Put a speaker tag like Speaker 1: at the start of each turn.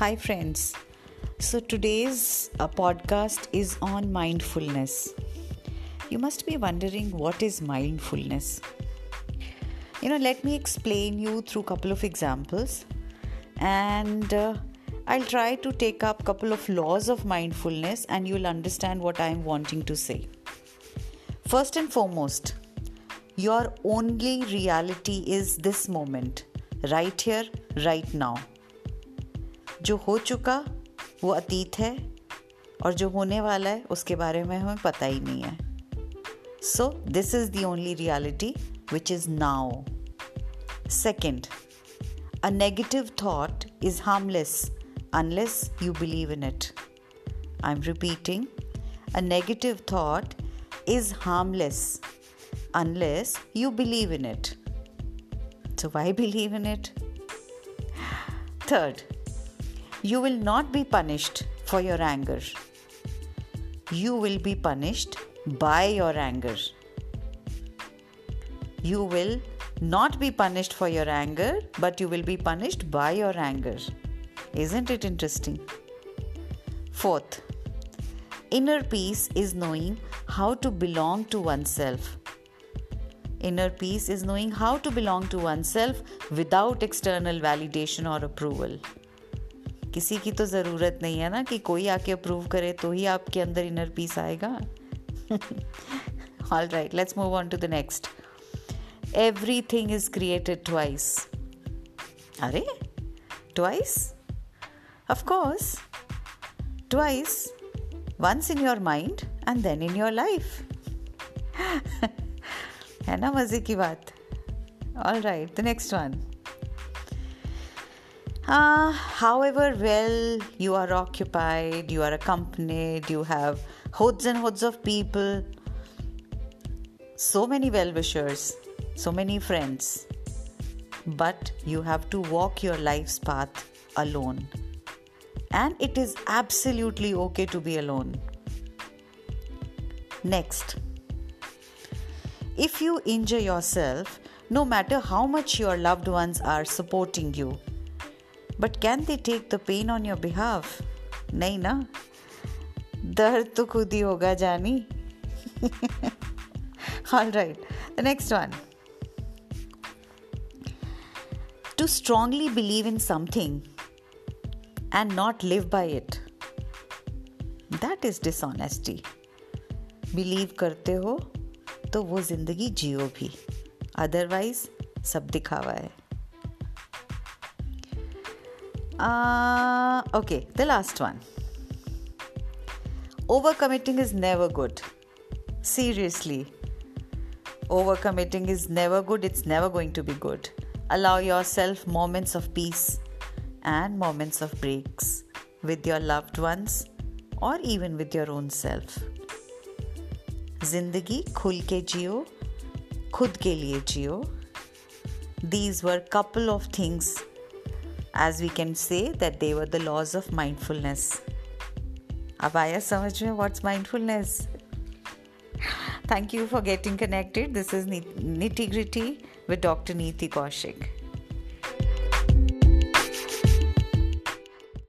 Speaker 1: Hi, friends. So, today's uh, podcast is on mindfulness. You must be wondering what is mindfulness? You know, let me explain you through couple of examples and uh, I'll try to take up couple of laws of mindfulness and you'll understand what I'm wanting to say. First and foremost, your only reality is this moment, right here, right now. जो हो चुका वो अतीत है और जो होने वाला है उसके बारे में हमें पता ही नहीं है so this is the only reality which is now second a negative thought is harmless unless you believe in it I am repeating a negative thought is harmless unless you believe in it. So, why believe in it? Third, you will not be punished for your anger. You will be punished by your anger. You will not be punished for your anger, but you will be punished by your anger. Isn't it interesting? Fourth, inner peace is knowing how to belong to oneself. Inner peace is knowing how to belong to oneself without external validation or approval. किसी की तो ज़रूरत नहीं है ना कि कोई आके अप्रूव करे तो ही आपके अंदर इनर पीस आएगा। All right let's move on to the next everything is created twice अरे twice of course twice once in your mind and then in your life है ना मज़े की बात? All right the next one Uh, however well you are occupied, you are accompanied, you have hoods and hoods of people, so many well wishers, so many friends, but you have to walk your life's path alone. And it is absolutely okay to be alone. Next, if you injure yourself, no matter how much your loved ones are supporting you, but can they take the pain on your behalf नहीं ना? दर्द तो खुद ही होगा, जानी। All right the next one to strongly believe in something and not live by it that is dishonesty believe करते हो तो वो ज़िंदगी जियो भी। अदरवाइज़ सब दिखावा है। Uh, okay, the last one. Overcommitting is never good. Seriously. Overcommitting is never good. It's never going to be good. Allow yourself moments of peace and moments of breaks with your loved ones or even with your own self. जिंदगी खुल के जियो खुद के लिए जियो These were couple of things as we can say that they were the laws of mindfulness. अब आया समझ में what's mindfulness? Thank you for getting connected. This is Nitty Gritty with Dr. Neeti Kaushik.